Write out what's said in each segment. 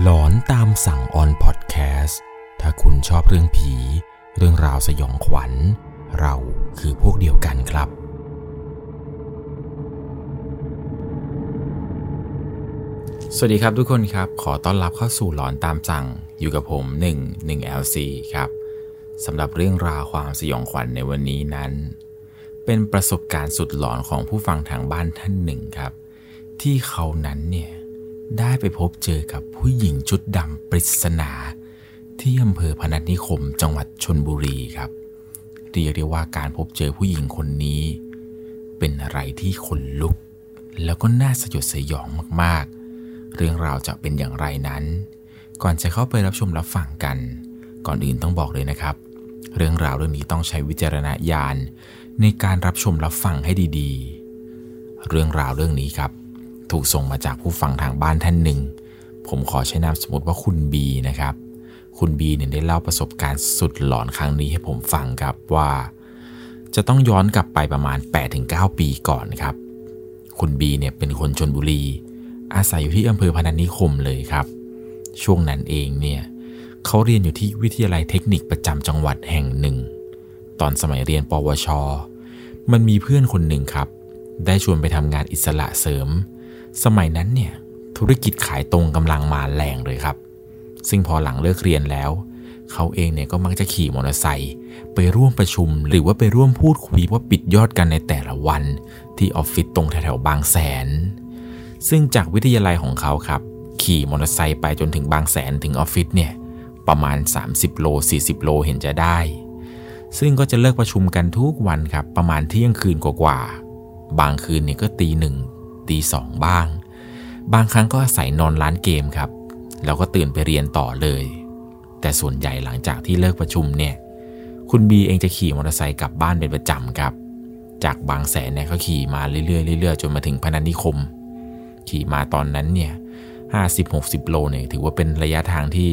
หลอนตามสั่งออนพอดแคสต์ถ้าคุณชอบเรื่องผี เรื่องราวสยองขวัญ เราคือพวกเดียวกันครับ สวัสดีครับทุกคนครับ ขอต้อนรับเข้าสู่หลอนตามสั่งอยู่กับผม 1 1 LC ครับสำหรับเรื่องราวความสยองขวัญในวันนี้นั้น เป็นประสบการณ์สุดหลอนของผู้ฟังทางบ้านท่านหนึ่งครับ ที่เขานั้นเนี่ย ได้ไปพบเจอกับผู้หญิงชุดดำปริศนา ที่อำเภอพนัสนิคมจังหวัดชนบุรีครับเรียกได้ว่าการพบเจอผู้หญิงคนนี้ เป็นอะไรที่ขนลุก แล้วก็น่าสยดสยองมากๆ เรื่องราวจะเป็นอย่างไรนั้น ก่อนจะเข้าไปรับชมรับฟังกัน ก่อนอื่นต้องบอกเลยนะครับ เรื่องราวเรื่องนี้ต้องใช้วิจารณญาณในการรับชมรับฟังให้ดีๆ เรื่องราวเรื่องนี้ครับ ถูกส่งมาจากผู้ฟังทางบ้านท่านหนึ่ง ผมขอใช้นามสมมติว่าคุณบีนะครับ คุณบีเนี่ยได้เล่าประสบการณ์สุดหลอนครั้งนี้ให้ผมฟังครับว่า จะต้องย้อนกลับไปประมาณ 8-9 ปีก่อนครับ คุณบีเนี่ยเป็นคนชนบุรี อาศัยอยู่ที่อำเภอพนัสนิคมเลยครับ ช่วงนั้นเองเนี่ยเขาเรียนอยู่ที่วิทยาลัยเทคนิคประจำจังหวัดแห่งหนึ่ง ตอนสมัยเรียนปวช มันมีเพื่อนคนหนึ่งครับ ได้ชวนไปทำงานอิสระเสริม สมัยนั้นเนี่ยธุรกิจขายตรงกำลังมาแรงเลยครับ ซึ่งพอหลังเลิกเรียนแล้ว เขาเองเนี่ยก็มักจะขี่มอเตอร์ไซค์ไปร่วมประชุมหรือว่าไปร่วมพูดคุยว่าปิดยอดกันในแต่ละวัน ที่ออฟฟิศตรงแถวๆบางแสน ซึ่งจากวิทยาลัยของเขาครับ ขี่มอเตอร์ไซค์ไปจนถึงบางแสนถึงออฟฟิศเนี่ยประมาณ 30 โล 40 โลเห็นจะได้ ซึ่งก็จะเลิกประชุมกันทุกวันครับประมาณเที่ยงคืนกว่าๆบางคืนเนี่ยก็ตีหนึ่ง ตีสองบ้าง บางครั้งก็อาศัยนอนร้านเกมครับ แล้วก็ตื่นไปเรียนต่อเลย แต่ส่วนใหญ่หลังจากที่เลิกประชุมเนี่ย คุณบีเองจะขี่มอเตอร์ไซค์กลับบ้านเป็นประจำครับ จากบางแสนเนี่ยเขาขี่มาเรื่อยๆเรื่อยๆจนมาถึงพนัสนิคม ขี่มาตอนนั้นเนี่ยห้าสิบหกสิบโลเนี่ยถือว่าเป็นระยะทางที่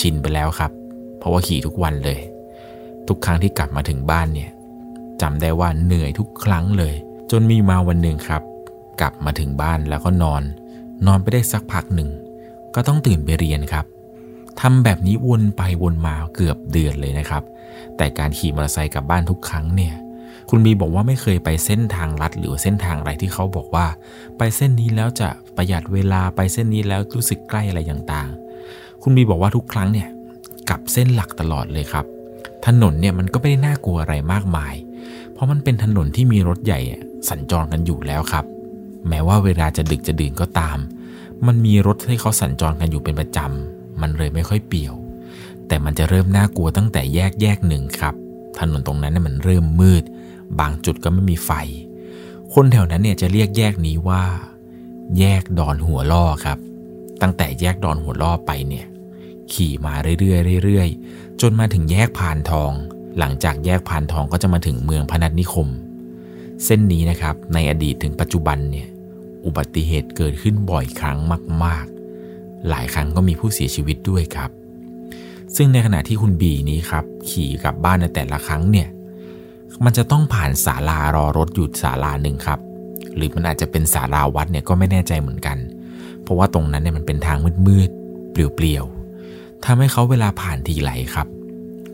ชินไปแล้วครับ เพราะว่าขี่ทุกวันเลย ทุกครั้งที่กลับมาถึงบ้านเนี่ยจำได้ว่าเหนื่อยทุกครั้งเลย จนมีมาวันหนึ่งครับ กลับมาถึงบ้านแล้วก็นอน นอนไปได้สักพักหนึ่ง ก็ต้องตื่นไปเรียนครับทำแบบนี้วนไปวนมาเกือบเดือนเลยนะครับ แต่การขี่มอเตอร์ไซค์กลับบ้านทุกครั้งเนี่ยคุณบีบอกว่าไม่เคยไปเส้นทางลัดหรือเส้นทางอะไรที่เขาบอกว่า ไปเส้นนี้แล้วจะประหยัดเวลาไปเส้นนี้แล้วรู้สึกใกล้อะไรต่างๆ คุณบีบอกว่าทุกครั้งเนี่ยกลับเส้นหลักตลอดเลยครับ ถนนเนี่ยมันก็ไม่ได้น่ากลัวอะไรมากมาย เพราะมันเป็นถนนที่มีรถใหญ่สัญจรกันอยู่แล้วครับ แม้ว่าเวลาจะดึกจะดื่นก็ตาม มันมีรถให้เขาสัญจรกันอยู่เป็นประจำ มันเลยไม่ค่อยเปี่ยว แต่มันจะเริ่มน่ากลัวตั้งแต่แยกแยกหนึ่งครับ ถนนตรงนั้นเนี่ยมันเริ่มมืด บางจุดก็ไม่มีไฟ คนแถวนั้นเนี่ยจะเรียกแยกนี้ว่า แยกดอนหัวล่อครับ ตั้งแต่แยกดอนหัวล่อไปเนี่ย ขี่มาเรื่อยๆเรื่อยๆ จนมาถึงแยกพานทอง หลังจากแยกพานทองก็จะมาถึงเมืองพนัสนิคม เส้นนี้นะครับในอดีตถึงปัจจุบันเนี่ย อุบัติเหตุเกิดขึ้นบ่อยครั้งมาก ๆ หลายครั้งก็มีผู้เสียชีวิตด้วยครับ ซึ่งในขณะที่คุณบีนี้ครับ ขี่กลับบ้านในแต่ละครั้งเนี่ย มันจะต้องผ่านศาลารอรถอยู่ศาลาหนึ่งครับ หรือมันอาจจะเป็นศาลาวัดเนี่ยก็ไม่แน่ใจเหมือนกัน เพราะว่าตรงนั้นเนี่ยมันเป็นทางมืดๆเปลี่ยวๆทำให้เขาเวลาผ่านทีไหลครับ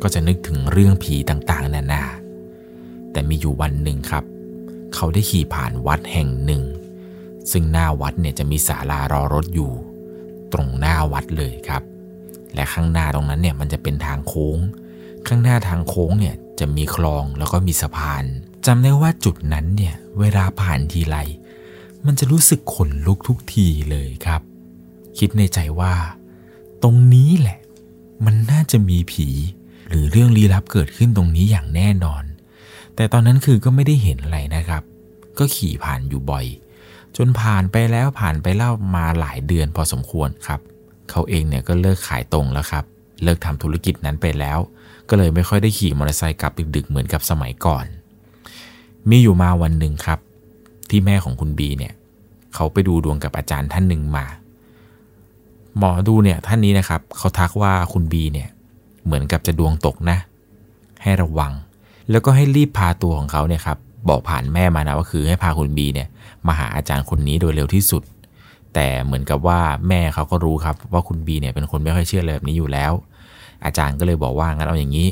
ก็จะนึกถึงเรื่องผีต่างๆ นานาแต่มีอยู่วันหนึ่งครับ เขาได้ขี่ผ่านวัดแห่งหนึ่ง ซึ่งหน้าวัดเนี่ยจะมีศาลารอรถอยู่ ตรงหน้าวัดเลยครับ และข้างหน้าตรงนั้นเนี่ยมันจะเป็นทางโค้ง ข้างหน้าทางโค้งเนี่ยจะมีคลองแล้วก็มีสะพานจำได้ว่าจุดนั้นเนี่ยเวลาผ่านทีไรมันจะรู้สึกขนลุกทุกทีเลยครับ คิดในใจว่า ตรงนี้แหละ มันน่าจะมีผี หรือเรื่องลี้ลับเกิดขึ้นตรงนี้อย่างแน่นอน แต่ตอนนั้นคือก็ไม่ได้เห็นอะไรนะครับ ก็ขี่ผ่านอยู่บ่อย จนผ่านไปแล้วผ่านไปเล่ามาหลายเดือนพอสมควรครับ เขาเองเนี่ยก็เลิกขายตรงแล้วครับ เลิกทำธุรกิจนั้นไปแล้ว ก็เลยไม่ค่อยได้ขี่มอเตอร์ไซค์กลับดึกๆเหมือนกับสมัยก่อน มีอยู่มาวันหนึ่งครับ ที่แม่ของคุณบีเนี่ย เขาไปดูดวงกับอาจารย์ท่านหนึ่งมา หมอดูเนี่ยท่านนี้นะครับ เขาทักว่าคุณบีเนี่ยเหมือนกับจะดวงตกนะ ให้ระวัง แล้วก็ให้รีบพาตัวของเขาเนี่ยครับ บอกผ่านแม่มานะว่าคือให้พาคุณบีเนี่ยมาหาอาจารย์คนนี้โดยเร็วที่สุด แต่เหมือนกับว่าแม่เขาก็รู้ครับว่าคุณบีเนี่ยเป็นคนไม่ค่อยเชื่ออะไรแบบนี้อยู่แล้ว อาจารย์ก็เลยบอกว่างั้นเอาอย่างนี้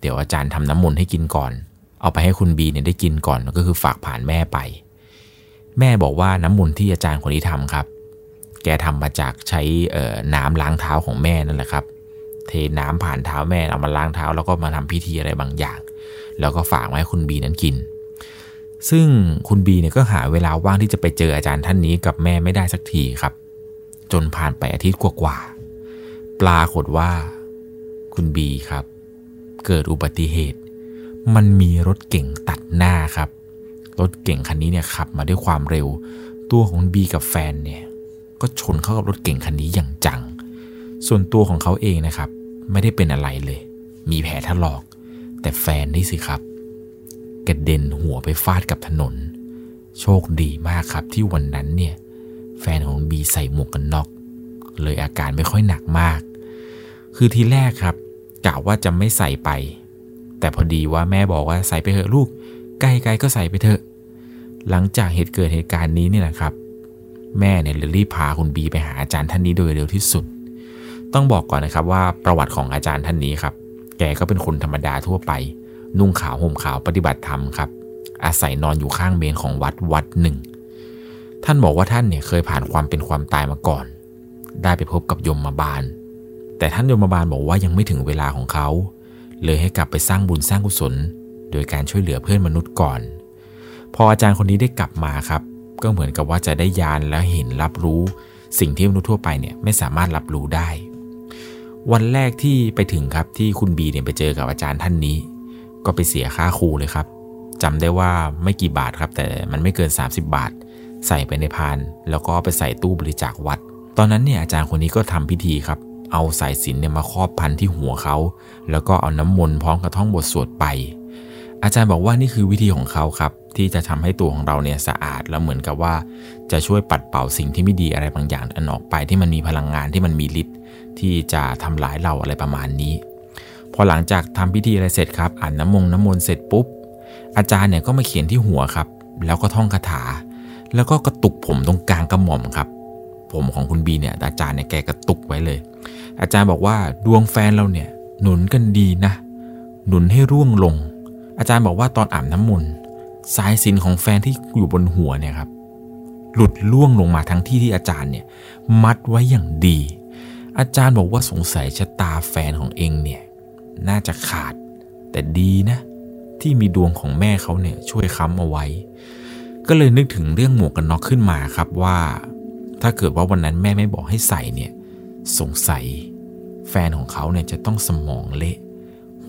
เดี๋ยวอาจารย์ทำน้ำมนต์ให้กินก่อน เอาไปให้คุณบีเนี่ยได้กินก่อนก็คือฝากผ่านแม่ไป แม่บอกว่าน้ำมนต์ที่อาจารย์คนนี้ทำครับ แกทำมาจากใช้น้ำล้างเท้าของแม่นั่นแหละครับ เทน้ำผ่านเท้าแม่เอามาล้างเท้า แล้วก็มาทำพิธีอะไรบางอย่าง แล้วก็ฝากไว้ให้คุณบีนั้นกิน ซึ่งคุณบีเนี่ยก็หาเวลาว่างที่จะไปเจออาจารย์ท่านนี้กับแม่ไม่ได้สักทีครับ จนผ่านไปอาทิตย์กว่าๆปรากฏว่า คุณบีครับ เกิดอุบัติเหตุ มันมีรถเก่งตัดหน้าครับ รถเก่งคันนี้เนี่ยขับมาด้วยความเร็ว ตัวของบีกับแฟนเนี่ยก็ชนเข้ากับรถเก่งคันนี้อย่างจัง ส่วนตัวของเขาเองนะครับ ไม่ได้เป็นอะไรเลย มีแผลถลอก แต่แฟนนี่สิครับ กระเด็นหัวไปฟาดกับถนน โชคดีมากครับที่วันนั้นเนี่ย แฟนของบีใส่หมวกกันน็อก เลยอาการไม่ค่อยหนักมาก คือทีแรกครับกะว่าจะไม่ใส่ไป แต่พอดีว่าแม่บอกว่าใส่ไปเถอะลูกใกล้ๆก็ใส่ไปเถอะ หลังจากเหตุเกิดเหตุการณ์นี้นี่แหละครับ แม่เนี่ยเลยรีบพาคุณบีไปหาอาจารย์ท่านนี้โดยเร็วที่สุด ต้องบอกก่อนนะครับว่าประวัติของอาจารย์ท่านนี้ครับ แกก็เป็นคนธรรมดาทั่วไป นุ่งขาวห่มขาวปฏิบัติธรรมครับ อาศัยนอนอยู่ข้างเมนของวัดวัดหนึ่ง ท่านบอกว่าท่านเนี่ยเคยผ่านความเป็นความตายมาก่อน ได้ไปพบกับยมมาบาล แต่ท่านยมมาบาลบอกว่ายังไม่ถึงเวลาของเขา เลยให้กลับไปสร้างบุญสร้างกุศล โดยการช่วยเหลือเพื่อนมนุษย์ก่อน พออาจารย์คนนี้ได้กลับมาครับ ก็เหมือนกับว่าจะได้ยานและเห็นรับรู้สิ่งที่มนุษย์ทั่วไปเนี่ยไม่สามารถรับรู้ได้ วันแรกที่ไปถึงครับที่คุณบีเนี่ยไปเจอกับอาจารย์ท่านนี้ ก็ไปเสียค่าครูเลยครับจำได้ว่าไม่กี่บาทครับ แต่มันไม่เกิน 30 บาท ใส่ไปในพาน แล้วก็ไปใส่ตู้บริจาควัด ตอนนั้นเนี่ยอาจารย์คนนี้ก็ทำพิธีครับ เอาสายสินเนี่ยมาครอบพันที่หัวเขา แล้วก็เอาน้ำมนต์พร้อมกับท่องบทสวดไป อาจารย์บอกว่านี่คือวิธีของเขาครับ ที่จะทำให้ตัวของเราเนี่ยสะอาดแล้วเหมือนกับว่า จะช่วยปัดเป่าสิ่งที่ไม่ดีอะไรบางอย่างอันออกไป ที่มันมีพลังงานที่มันมีฤทธิ์ที่จะทำลายเราอะไรประมาณนี้ อหลังจากทำพิธีอะไรเสร็จครับอ่านน้ำมงน้ำมนต์เสร็จปุ๊บ อาจารย์เนี่ยก็มาเขียนที่หัวครับ แล้วก็ท่องคาถา แล้วก็กระตุกผมตรงกลางกระหม่อมครับ ผมของคุณบีเนี่ยอาจารย์เนี่ยแกกระตุกไว้เลย อาจารย์บอกว่าดวงแฟนเราเนี่ยหนุนกันดีนะ หนุนให้ร่วงลง อาจารย์บอกว่าตอนอาบน้ำมนต์สายสินของแฟนที่อยู่บนหัวเนี่ยครับหลุดล่วงลงมาทั้งที่ที่อาจารย์เนี่ยมัดไว้อย่างดี อาจารย์บอกว่าสงสัยชะตาแฟนของเองเนี่ย น่าจะขาด แต่ดีนะ ที่มีดวงของแม่เขาเนี่ยช่วยค้ำเอาไว้ ก็เลยนึกถึงเรื่องหมวกกันน็อกขึ้นมาครับว่า ถ้าเกิดว่าวันนั้นแม่ไม่บอกให้ใส่เนี่ยสงสัย แฟนของเขาเนี่ยจะต้องสมองเละ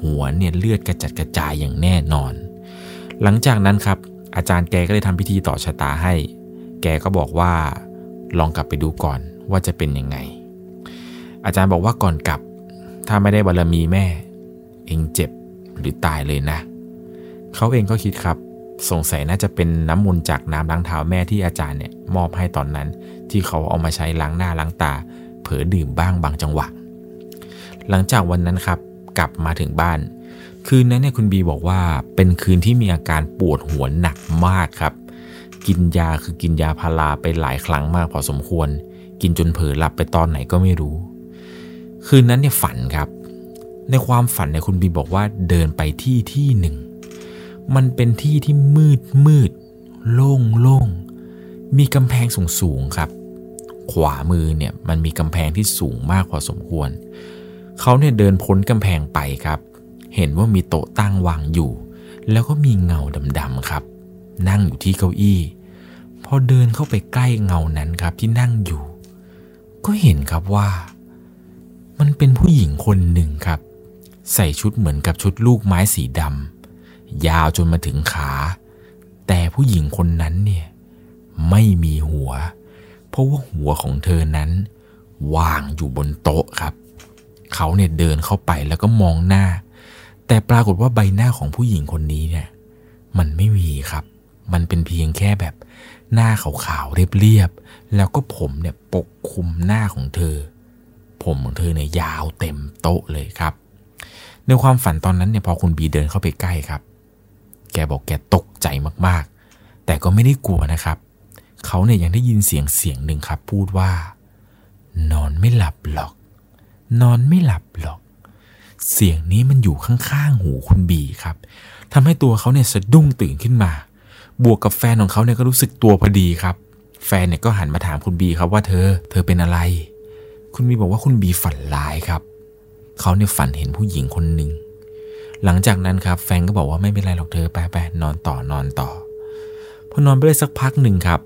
หัวเนี่ยเลือดกระจัดกระจายอย่างแน่นอน หลังจากนั้นครับ อาจารย์แกก็เลยทำพิธีต่อชะตาให้ แกก็บอกว่าลองกลับไปดูก่อนว่าจะเป็นยังไง อาจารย์บอกว่าก่อนกลับ ถ้าไม่ได้บารมีแม่ องเจ็บหรือตายเลยนะ เขาเองก็คิดครับ สงสัยน่าจะเป็นน้ำมนต์จากน้ำล้างเท้าแม่ที่อาจารย์เนี่ยมอบให้ตอนนั้น ที่เขาเอามาใช้ล้างหน้าล้างตา เผลอดื่มบ้างบางจังหวะ หลังจากวันนั้นครับกลับมาถึงบ้าน คืนนั้นเนี่ยคุณบีบอกว่าเป็นคืนที่มีอาการปวดหัวหนักมากครับกินยาคือกินยาพาราไปหลายครั้งมากพอสมควร กินจนเผลอหลับไปตอนไหนก็ไม่รู้ คืนนั้นเนี่ยฝันครับ ในความฝันเนี่ยคุณบีบอกว่าเดินไปที่ที่หนึ่ง มันเป็นที่ที่มืดมืด โล่งโล่งมีกำแพงสูงสูงครับ ขวามือเนี่ยมันมีกำแพงที่สูงมากพอสมควร เขาเนี่ยเดินพ้นกำแพงไปครับ เห็นว่ามีโต๊ะตั้งวางอยู่ แล้วก็มีเงาดำๆครับ นั่งอยู่ที่เก้าอี้ พอเดินเข้าไปใกล้เงานั้นครับที่นั่งอยู่ ก็เห็นครับว่า มันเป็นผู้หญิงคนหนึ่งครับ ใส่ชุดเหมือนกับชุดลูกไม้สีดำยาวจนมาถึงขา แต่ผู้หญิงคนนั้นเนี่ยไม่มีหัว เพราะว่าหัวของเธอนั้น วางอยู่บนโต๊ะครับ เขาเนี่ยเดินเข้าไปแล้วก็มองหน้า แต่ปรากฏว่าใบหน้าของผู้หญิงคนนี้เนี่ย มันไม่มีครับ มันเป็นเพียงแค่แบบหน้าขาวๆเรียบๆแล้วก็ผมเนี่ยปกคลุมหน้าของเธอ ผมของเธอเนี่ยยาวเต็มโต๊ะเลยครับ ในความฝันตอนนั้นเนี่ยพอคุณบีเดินเข้าไปใกล้ครับ แกบอกแกตกใจมากๆ แต่ก็ไม่ได้กลัวนะครับ เขาเนี่ยยังได้ยินเสียงเสียงหนึ่งครับ พูดว่า นอนไม่หลับหรอก นอนไม่หลับหรอก เสียงนี้มันอยู่ข้างๆหูคุณบีครับทำให้ตัวเขาเนี่ยสะดุ้งตื่นขึ้นมา บวกกับแฟนของเขาเนี่ยก็รู้สึกตัวพอดีครับ แฟนเนี่ยก็หันมาถามคุณบีครับว่าเธอ เธอเป็นอะไร คุณบีบอกว่าคุณบีฝันร้ายครับ เขาเนี่ยฝันเห็นผู้หญิงคนหนึ่งหลังจากนั้นครับแฟนก็บอกว่าไม่เป็นไรหรอกเธอไปไปนอนต่อนอนต่อพอนอนไปได้สักพักหนึ่งครับ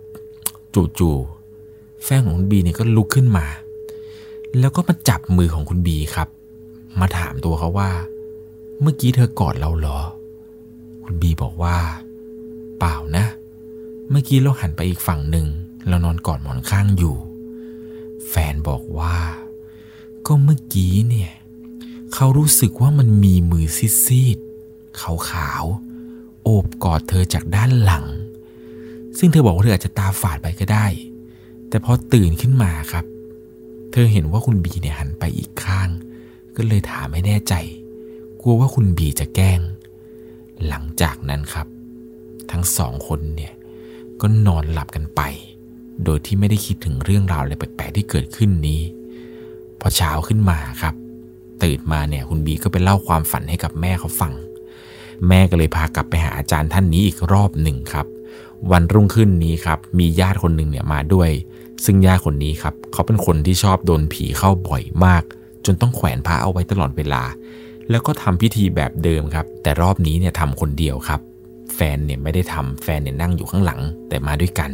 จู่ๆแฟนของคุณบีเนี่ยก็ลุกขึ้นมา แล้วก็มาจับมือของคุณบีครับ มาถามตัวเขาว่า เมื่อกี้เธอกอดเราเหรอ คุณบีบอกว่า เปล่านะ เมื่อกี้เราหันไปอีกฝั่งหนึ่งเรานอนกอดหมอนข้างอยู่ แฟนบอกว่า ก็เมื่อกี้เนี่ย เขารู้สึกว่ามันมีมือซีดๆขาวๆโอบกอดเธอจากด้านหลัง ซึ่งเธอบอกว่าเธออาจจะตาฝาดไปก็ได้ แต่พอตื่นขึ้นมาครับ เธอเห็นว่าคุณบีเนี่ยหันไปอีกข้าง ก็เลยถามไม่แน่ใจ กลัวว่าคุณบีจะแกล้ง หลังจากนั้นครับ ทั้งสองคนเนี่ยก็นอนหลับกันไป โดยที่ไม่ได้คิดถึงเรื่องราวอะไรแปลกๆที่เกิดขึ้นนี้ พอเช้าขึ้นมาครับ ตื่นมาเนี่ยคุณบีก็ไปเล่าความฝันให้กับแม่เขาฟัง แม่ก็เลยพากลับไปหาอาจารย์ท่านนี้อีกรอบหนึ่งครับ วันรุ่งขึ้นนี้ครับมีญาติคนหนึ่งเนี่ยมาด้วย ซึ่งญาติคนนี้ครับเขาเป็นคนที่ชอบโดนผีเข้าบ่อยมาก จนต้องแขวนพระเอาไว้ตลอดเวลา แล้วก็ทำพิธีแบบเดิมครับ แต่รอบนี้เนี่ยทำคนเดียวครับ แฟนเนี่ยไม่ได้ทำแฟนเนี่ยนั่งอยู่ข้างหลังแต่มาด้วยกัน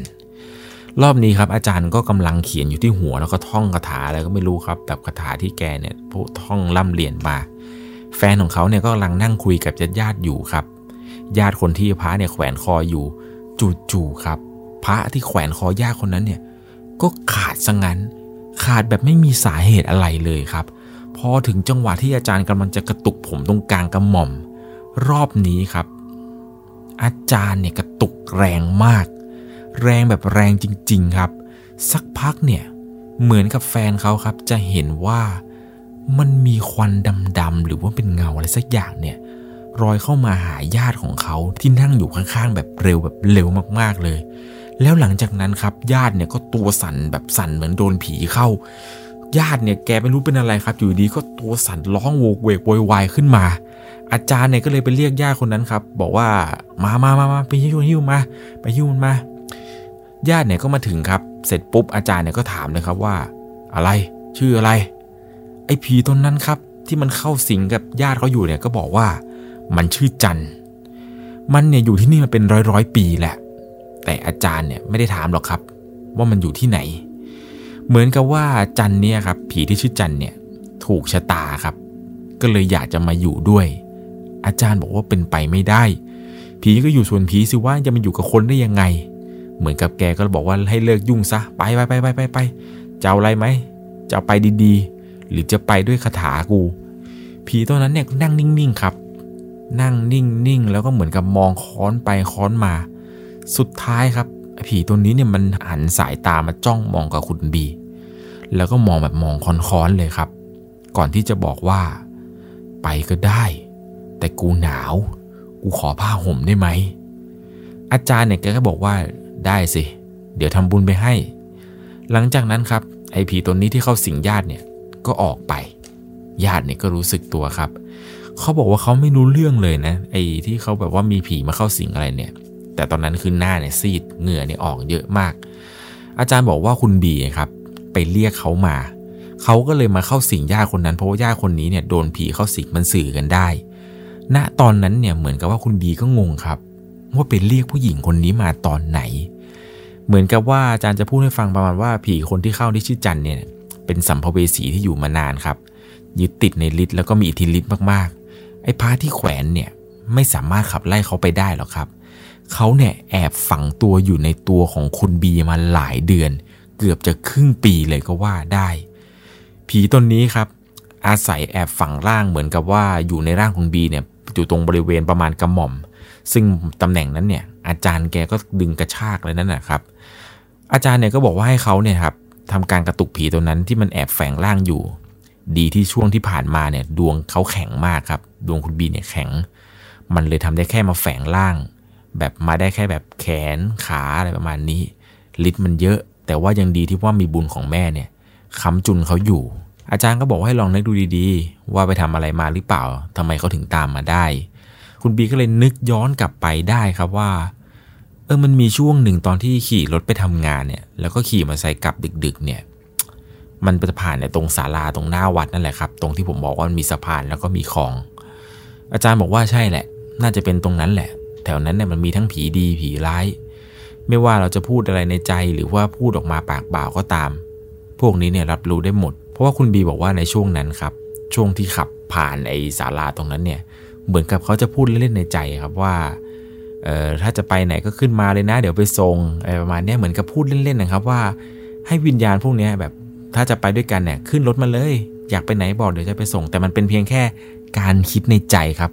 รอบนี้ครับอาจารย์ก็กำลังเขียนอยู่ที่หัวแล้วก็ท่องคาถาอะไรก็ไม่รู้ครับแบบคาถาที่แกเนี่ยพูดท่องล่ำเรียนมา แฟนของเขาเนี่ยก็กำลังนั่งคุยกับญาติญาติอยู่ครับ ญาติคนที่พระเนี่ยแขวนคออยู่จู่ๆครับ พระที่แขวนคอญาติคนนั้นเนี่ยก็ขาดซะงั้น ขาดแบบไม่มีสาเหตุอะไรเลยครับ พอถึงจังหวะที่อาจารย์กำลังจะกระตุกผมตรงกลางกระหม่อม รอบนี้ครับ อาจารย์เนี่ยกระตุกแรงมาก แรงแบบแรงจริง ๆ ครับ สักพักเนี่ยเหมือนกับแฟนเขาครับจะเห็นว่ามันมีควันดำๆหรือว่าเป็นเงาอะไรสักอย่างเนี่ยรอยเข้ามาหาญาติของเขาที่นั่งอยู่ข้างๆ แบบเร็วแบบเร็วมากๆเลย แล้วหลังจากนั้นครับ ญาติเนี่ยก็ตัวสั่นแบบสั่นเหมือนโดนผีเข้า ญาติเนี่ยแกไม่รู้เป็นอะไรครับ อยู่ดีก็ตัวสั่นร้องโวกเวกโวยวายขึ้นมา อาจารย์เนี่ยก็เลยไปเรียกญาติคนนั้นครับ บอกว่ามามามามาไปหิ้วหิ้วมา ไปหิ้วมันมา ญาติเนี่ยก็มาถึงครับ เสร็จปุ๊บอาจารย์เนี่ยก็ถามเลยครับว่า อะไร ชื่ออะไร ไอ้ผีตนนั้นครับ ที่มันเข้าสิงกับญาติเขาอยู่เนี่ยก็บอกว่า มันชื่อจันมันเนี่ยอยู่ที่นี่มาเป็นร้อยร้อยปีแหละ แต่อาจารย์เนี่ยไม่ได้ถามหรอกครับ ว่ามันอยู่ที่ไหน เหมือนกับว่าจันเนี่ยครับ ผีที่ชื่อจันเนี่ยถูกชะตาครับ ก็เลยอยากจะมาอยู่ด้วย อาจารย์บอกว่าเป็นไปไม่ได้ ผีก็อยู่ส่วนผีสิว่าจะมาอยู่กับคนได้ยังไง เหมือนกับแกก็บอกว่าให้เลิกยุ่งซะไปไปไปไปไปไปจะเอาอะไรไหมจะไปดีๆ หรือจะไปด้วยคาถากู ผีตัวนั้นเนี่ยนั่งนิ่งๆครับ นั่งนิ่งๆแล้วก็เหมือนกับมองค้อนไปค้อนมา สุดท้ายครับผีตัวนี้เนี่ยมันหันสายตามาจ้องมองกับคุณบี แล้วก็มองแบบมองค้อนๆเลยครับ ก่อนที่จะบอกว่า ไปก็ได้ แต่กูหนาว กูขอผ้าห่มได้ไหมอาจารย์เนี่ยแกก็บอกว่า ได้สิ เดี๋ยวทำบุญไปให้ หลังจากนั้นครับไอ้ผีตัวนี้ที่เข้าสิงญาติเนี่ยก็ออกไป ญาติเนี่ยก็รู้สึกตัวครับ เขาบอกว่าเขาไม่รู้เรื่องเลยนะ ไอ้ที่เขาแบบว่ามีผีมาเข้าสิงอะไรเนี่ย แต่ตอนนั้นคือหน้าเนี่ยซีดเหงื่อเนี่ยออกเยอะมาก อาจารย์บอกว่าคุณบีครับ ไปเรียกเขามา เขาก็เลยมาเข้าสิงญาติคนนั้น เพราะว่าญาติคนนี้เนี่ยโดนผีเข้าสิงมันสื่อกันได้ ณตอนนั้นเนี่ยเหมือนกับว่าคุณบีก็งงครับ ว่าไปเรียกผู้หญิงคนนี้มาตอนไหน เหมือนกับว่าอาจารย์จะพูดให้ฟังประมาณว่าผีคนที่เข้าที่ชื่อจันเนี่ยเป็นสัมภเวสีที่อยู่มานานครับ ยึดติดในฤทธิ์แล้วก็มีอิทธิฤทธิ์มากๆ ไอ้พระที่แขวนเนี่ยไม่สามารถขับไล่เขาไปได้หรอกครับ เขาเนี่ยแอบฝังตัวอยู่ในตัวของคุณบีมาหลายเดือน เกือบจะครึ่งปีเลยก็ว่าได้ ผีตนนี้ครับ อาศัยแอบฝังร่างเหมือนกับว่าอยู่ในร่างของบีเนี่ยอยู่ตรงบริเวณประมาณกระหม่อม ซึ่งตำแหน่งนั้นเนี่ยอาจารย์แกก็ดึงกระชากเลยนั่นแหละครับ อาจารย์เนี่ยก็บอกว่าให้เขาเนี่ยครับทำการกระตุกผีตัวนั้นที่มันแอบแฝงร่างอยู่ ดีที่ช่วงที่ผ่านมาเนี่ยดวงเขาแข็งมากครับ ดวงคุณบีเนี่ยแข็ง มันเลยทำได้แค่มาแฝงร่าง แบบมาได้แค่แบบแขนขาอะไรประมาณนี้ฤทธิ์มันเยอะ แต่ว่ายังดีที่ว่ามีบุญของแม่เนี่ยค้ำจุนเขาอยู่ อาจารย์ก็บอกว่าให้ลองนึกดูดีๆ ว่าไปทำอะไรมาหรือเปล่าทำไมเขาถึงตามมาได้ คุณบีก็เลยนึกย้อนกลับไปได้ครับว่า เออมันมีช่วงหนึ่งตอนที่ขี่รถไปทำงานเนี่ย แล้วก็ขี่มาใส่กลับดึก ๆ เนี่ย มันจะผ่านในตรงศาลาตรงหน้าวัดนั่นแหละครับ ตรงที่ผมบอกว่ามันมีสะพานแล้วก็มีคลอง อาจารย์บอกว่าใช่แหละ น่าจะเป็นตรงนั้นแหละ แถวนั้นเนี่ยมันมีทั้งผีดีผีร้าย ไม่ว่าเราจะพูดอะไรในใจหรือว่าพูดออกมาปากเปล่าก็ตาม พวกนี้เนี่ยรับรู้ได้หมด เพราะว่าคุณบีบอกว่าในช่วงนั้นครับ ช่วงที่ขับผ่านไอ้ศาลาตรงนั้นเนี่ย เหมือนกับเขาจะพูดเล่นๆในใจครับว่าเอ่อถ้าจะไปไหนก็ขึ้นมาเลยนะ เดี๋ยวไปส่งอะไรประมาณนี้เหมือนกับพูดเล่นๆนะครับว่า ให้วิญญาณพวกนี้แบบถ้าจะไปด้วยกันเนี่ยขึ้นรถมาเลย อยากไปไหนบอกเดี๋ยวจะไปส่ง แต่มันเป็นเพียงแค่การคิดในใจครับ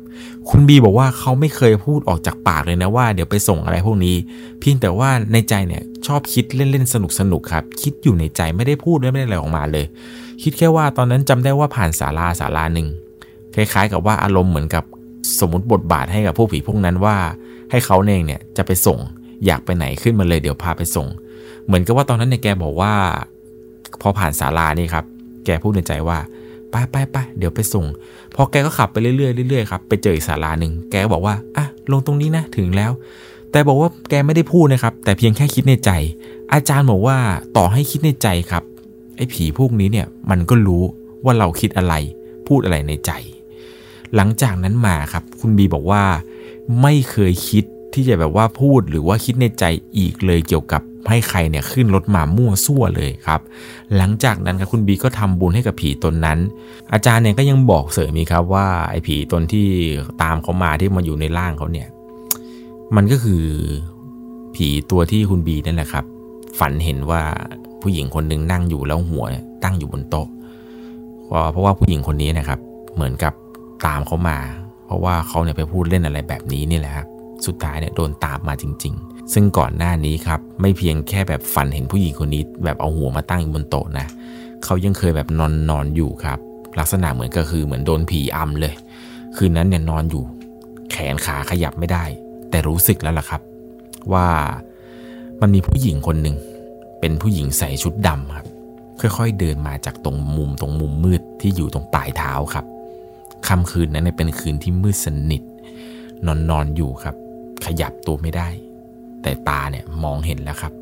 คุณบีบอกว่าเขาไม่เคยพูดออกจากปากเลยนะว่าเดี๋ยวไปส่งอะไรพวกนี้ เพียงแต่ว่าในใจเนี่ยชอบคิดเล่นๆสนุกๆครับ คิดอยู่ในใจไม่ได้พูดไม่ได้อะไรออกมาเลย คิดแค่ว่าตอนนั้นจำได้ว่าผ่านศาลาศาลาหนึ่งคล้ายๆ กับว่าอารมณ์เหมือนกับ สมมติบทบาทให้กับพวกผีพวกนั้นว่า ให้เขาเองเนี่ยจะไปส่งอยากไปไหนขึ้นมาเลยเดี๋ยวพาไปส่ง เหมือนกับว่าตอนนั้นเนี่ยแกบอกว่า พอผ่านศาลานี่ครับ แกพูดในใจว่าไปไปไปเดี๋ยวไปส่ง พอแกก็ขับไปเรื่อยๆเรื่อยๆครับไปเจออีกศาลาหนึ่งแกก็บอกว่าอะลงตรงนี้นะถึงแล้ว แต่บอกว่าแกไม่ได้พูดนะครับ แต่เพียงแค่คิดในใจ อาจารย์บอกว่าต่อให้คิดในใจครับไอ้ผีพวกนี้เนี่ยมันก็รู้ว่าเราคิดอะไร พูดอะไรในใจ หลังจากนั้นมาครับ คุณบีบอกว่า ไม่เคยคิดที่จะแบบว่าพูดหรือว่าคิดในใจอีกเลยเกี่ยวกับให้ใครเนี่ยขึ้นรถมามั่วซั่วเลยครับ หลังจากนั้นครับคุณบีก็ทำบุญให้กับผีตนนั้น อาจารย์เนี่ยก็ยังบอกเสริมอีกครับว่าไอ้ผีตนที่ตามเขามาที่มาอยู่ในร่างเขาเนี่ย มันก็คือผีตัวที่คุณบีนั่นแหละครับ ฝันเห็นว่าผู้หญิงคนหนึ่งนั่งอยู่แล้วหัวตั้งอยู่บนโต๊ะเพราะว่าผู้หญิงคนนี้นะครับ เหมือนกับ ตามเขามา เพราะว่าเขาเนี่ยไปพูดเล่นอะไรแบบนี้นี่แหละครับสุดท้ายเนี่ยโดนตามมาจริง ๆ ซึ่งก่อนหน้านี้ครับไม่เพียงแค่แบบฝันเห็นผู้หญิงคนนี้ แบบเอาหัวมาตั้งอยู่บนโต๊ะนะเขายังเคยแบบนอนนอนอยู่ครับ ลักษณะเหมือนก็คือเหมือนโดนผีอำเลย คืนนั้นเนี่ยนอนอยู่ แขนขาขยับไม่ได้ แต่รู้สึกแล้วล่ะครับ ว่ามันมีผู้หญิงคนหนึ่งเป็นผู้หญิงใส่ชุดดำครับ ค่อยๆเดินมาจากตรงมุมตรงมุมมืดที่อยู่ตรงปลายเท้าครับ ค่ำคืนนั้นเป็นคืนที่มืดสนิท นอนนอนอยู่ครับ ขยับตัวไม่ได้ แต่ตาเนี่ยมองเห็นแล้วครับ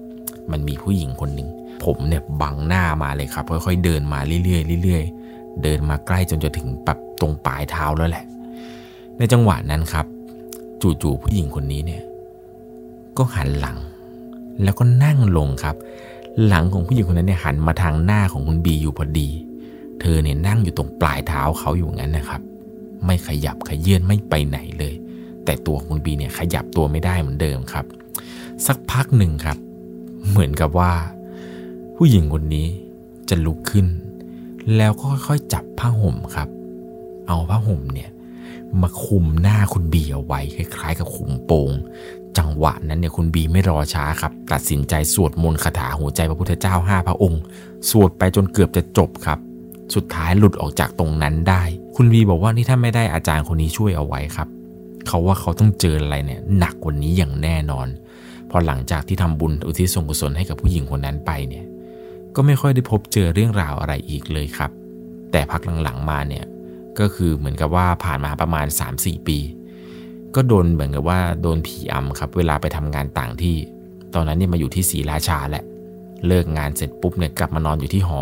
มันมีผู้หญิงคนหนึ่งผมเนี่ยบังหน้ามาเลยครับ ค่อยๆเดินมาเรื่อยๆเรื่อยๆเดินมาใกล้จนจะถึงปับตรงปลายเท้าแล้วแหละ ในจังหวะนั้นครับ จู่ๆผู้หญิงคนนี้เนี่ย ก็หันหลัง แล้วก็นั่งลงครับ หลังของผู้หญิงคนนั้นเนี่ยหันมาทางหน้าของคุณบีอยู่พอดี เธอเนี่ยนั่งอยู่ตรงปลายเท้าเขาอยู่งั้นนะครับ ไม่ขยับขยื่นไม่ไปไหนเลย แต่ตัวคุณบีเนี่ยขยับตัวไม่ได้เหมือนเดิมครับ สักพักหนึ่งครับ เหมือนกับว่า ผู้หญิงคนนี้จะลุกขึ้น แล้วก็ค่อยๆจับผ้าห่มครับ เอาผ้าห่มเนี่ยมาคุมหน้าคุณบีเอาไว้คล้ายๆ กับคุมโปงจังหวะนั้นเนี่ยคุณบีไม่รอช้าครับ ตัดสินใจสวดมนต์คาถาหัวใจพระพุทธเจ้าห้าพระองค์ สวดไปจนเกือบจะจบครับ สุดท้ายหลุดออกจากตรงนั้นได้ คุณบีบอกว่านี่ถ้าไม่ได้อาจารย์คนนี้ช่วยเอาไว้ครับ เขาว่าเขาต้องเจออะไรเนี่ยหนักกว่านี้อย่างแน่นอน พอหลังจากที่ทำบุญอุทิศส่วนกุศลให้กับผู้หญิงคนนั้นไปเนี่ย ก็ไม่ค่อยได้พบเจอเรื่องราวอะไรอีกเลยครับ แต่พักหลังๆมาเนี่ย ก็คือเหมือนกับว่าผ่านมาประมาณ 3-4 ปี ก็โดนเหมือนกับว่าโดนผีอำครับ เวลาไปทำงานต่างที่ ตอนนั้นเนี่ยมาอยู่ที่ศรีราชาแหละ เลิกงานเสร็จปุ๊บเนี่ยกลับมานอนอยู่ที่หอ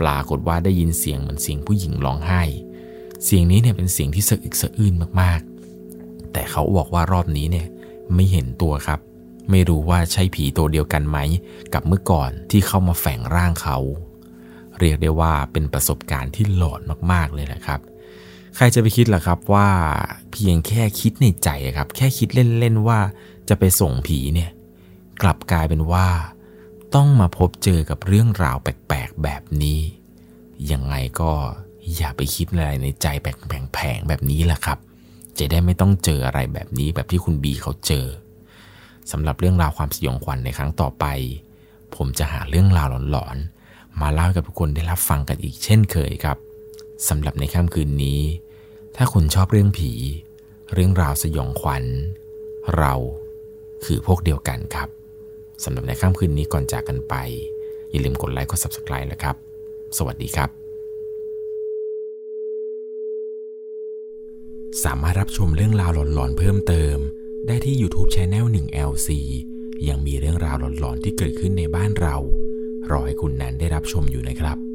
ปรากฏว่าได้ยินเสียงเหมือนเสียงผู้หญิงร้องไห้ เสียงนี้เนี่ยเป็นเสียงที่สะอึกสะอื้นมากๆ แต่เขาบอกว่ารอบนี้เนี่ยไม่เห็นตัวครับ ไม่รู้ว่าใช่ผีตัวเดียวกันไหม กับเมื่อก่อนที่เข้ามาแฝงร่างเขา เรียกได้ว่าเป็นประสบการณ์ที่หลอนมากๆเลยนะครับ ใครจะไปคิดล่ะครับว่าเพียงแค่คิดในใจครับ แค่คิดเล่นๆว่าจะไปส่งผีเนี่ย กลับกลายเป็นว่า ต้องมาพบเจอกับเรื่องราวแปลกๆแบบนี้ ยังไงก็อย่าไปคิดอะไรในใจแผงๆแบบนี้แหละครับ จะได้ไม่ต้องเจออะไรแบบนี้แบบที่คุณบีเขาเจอสำหรับเรื่องราวความสยองขวัญในครั้งต่อไป ผมจะหาเรื่องราวหลอนๆ มาเล่าให้กับทุกคนได้รับฟังกันอีกเช่นเคยครับสำหรับในค่ำคืนนี้ ถ้าคุณชอบเรื่องผี เรื่องราวสยองขวัญ เราคือพวกเดียวกันครับ สำหรับในค่ำคืนนี้ก่อนจากกันไป อย่าลืมกดไลค์กด Subscribe นะครับ สวัสดีครับ สามารถรับชมเรื่องราวหลอนๆเพิ่มเติม ได้ที่ YouTube Channel 1 LC ยังมีเรื่องราวหลอนๆที่เกิดขึ้นในบ้านเรา รอให้คุณนันได้รับชมอยู่นะครับ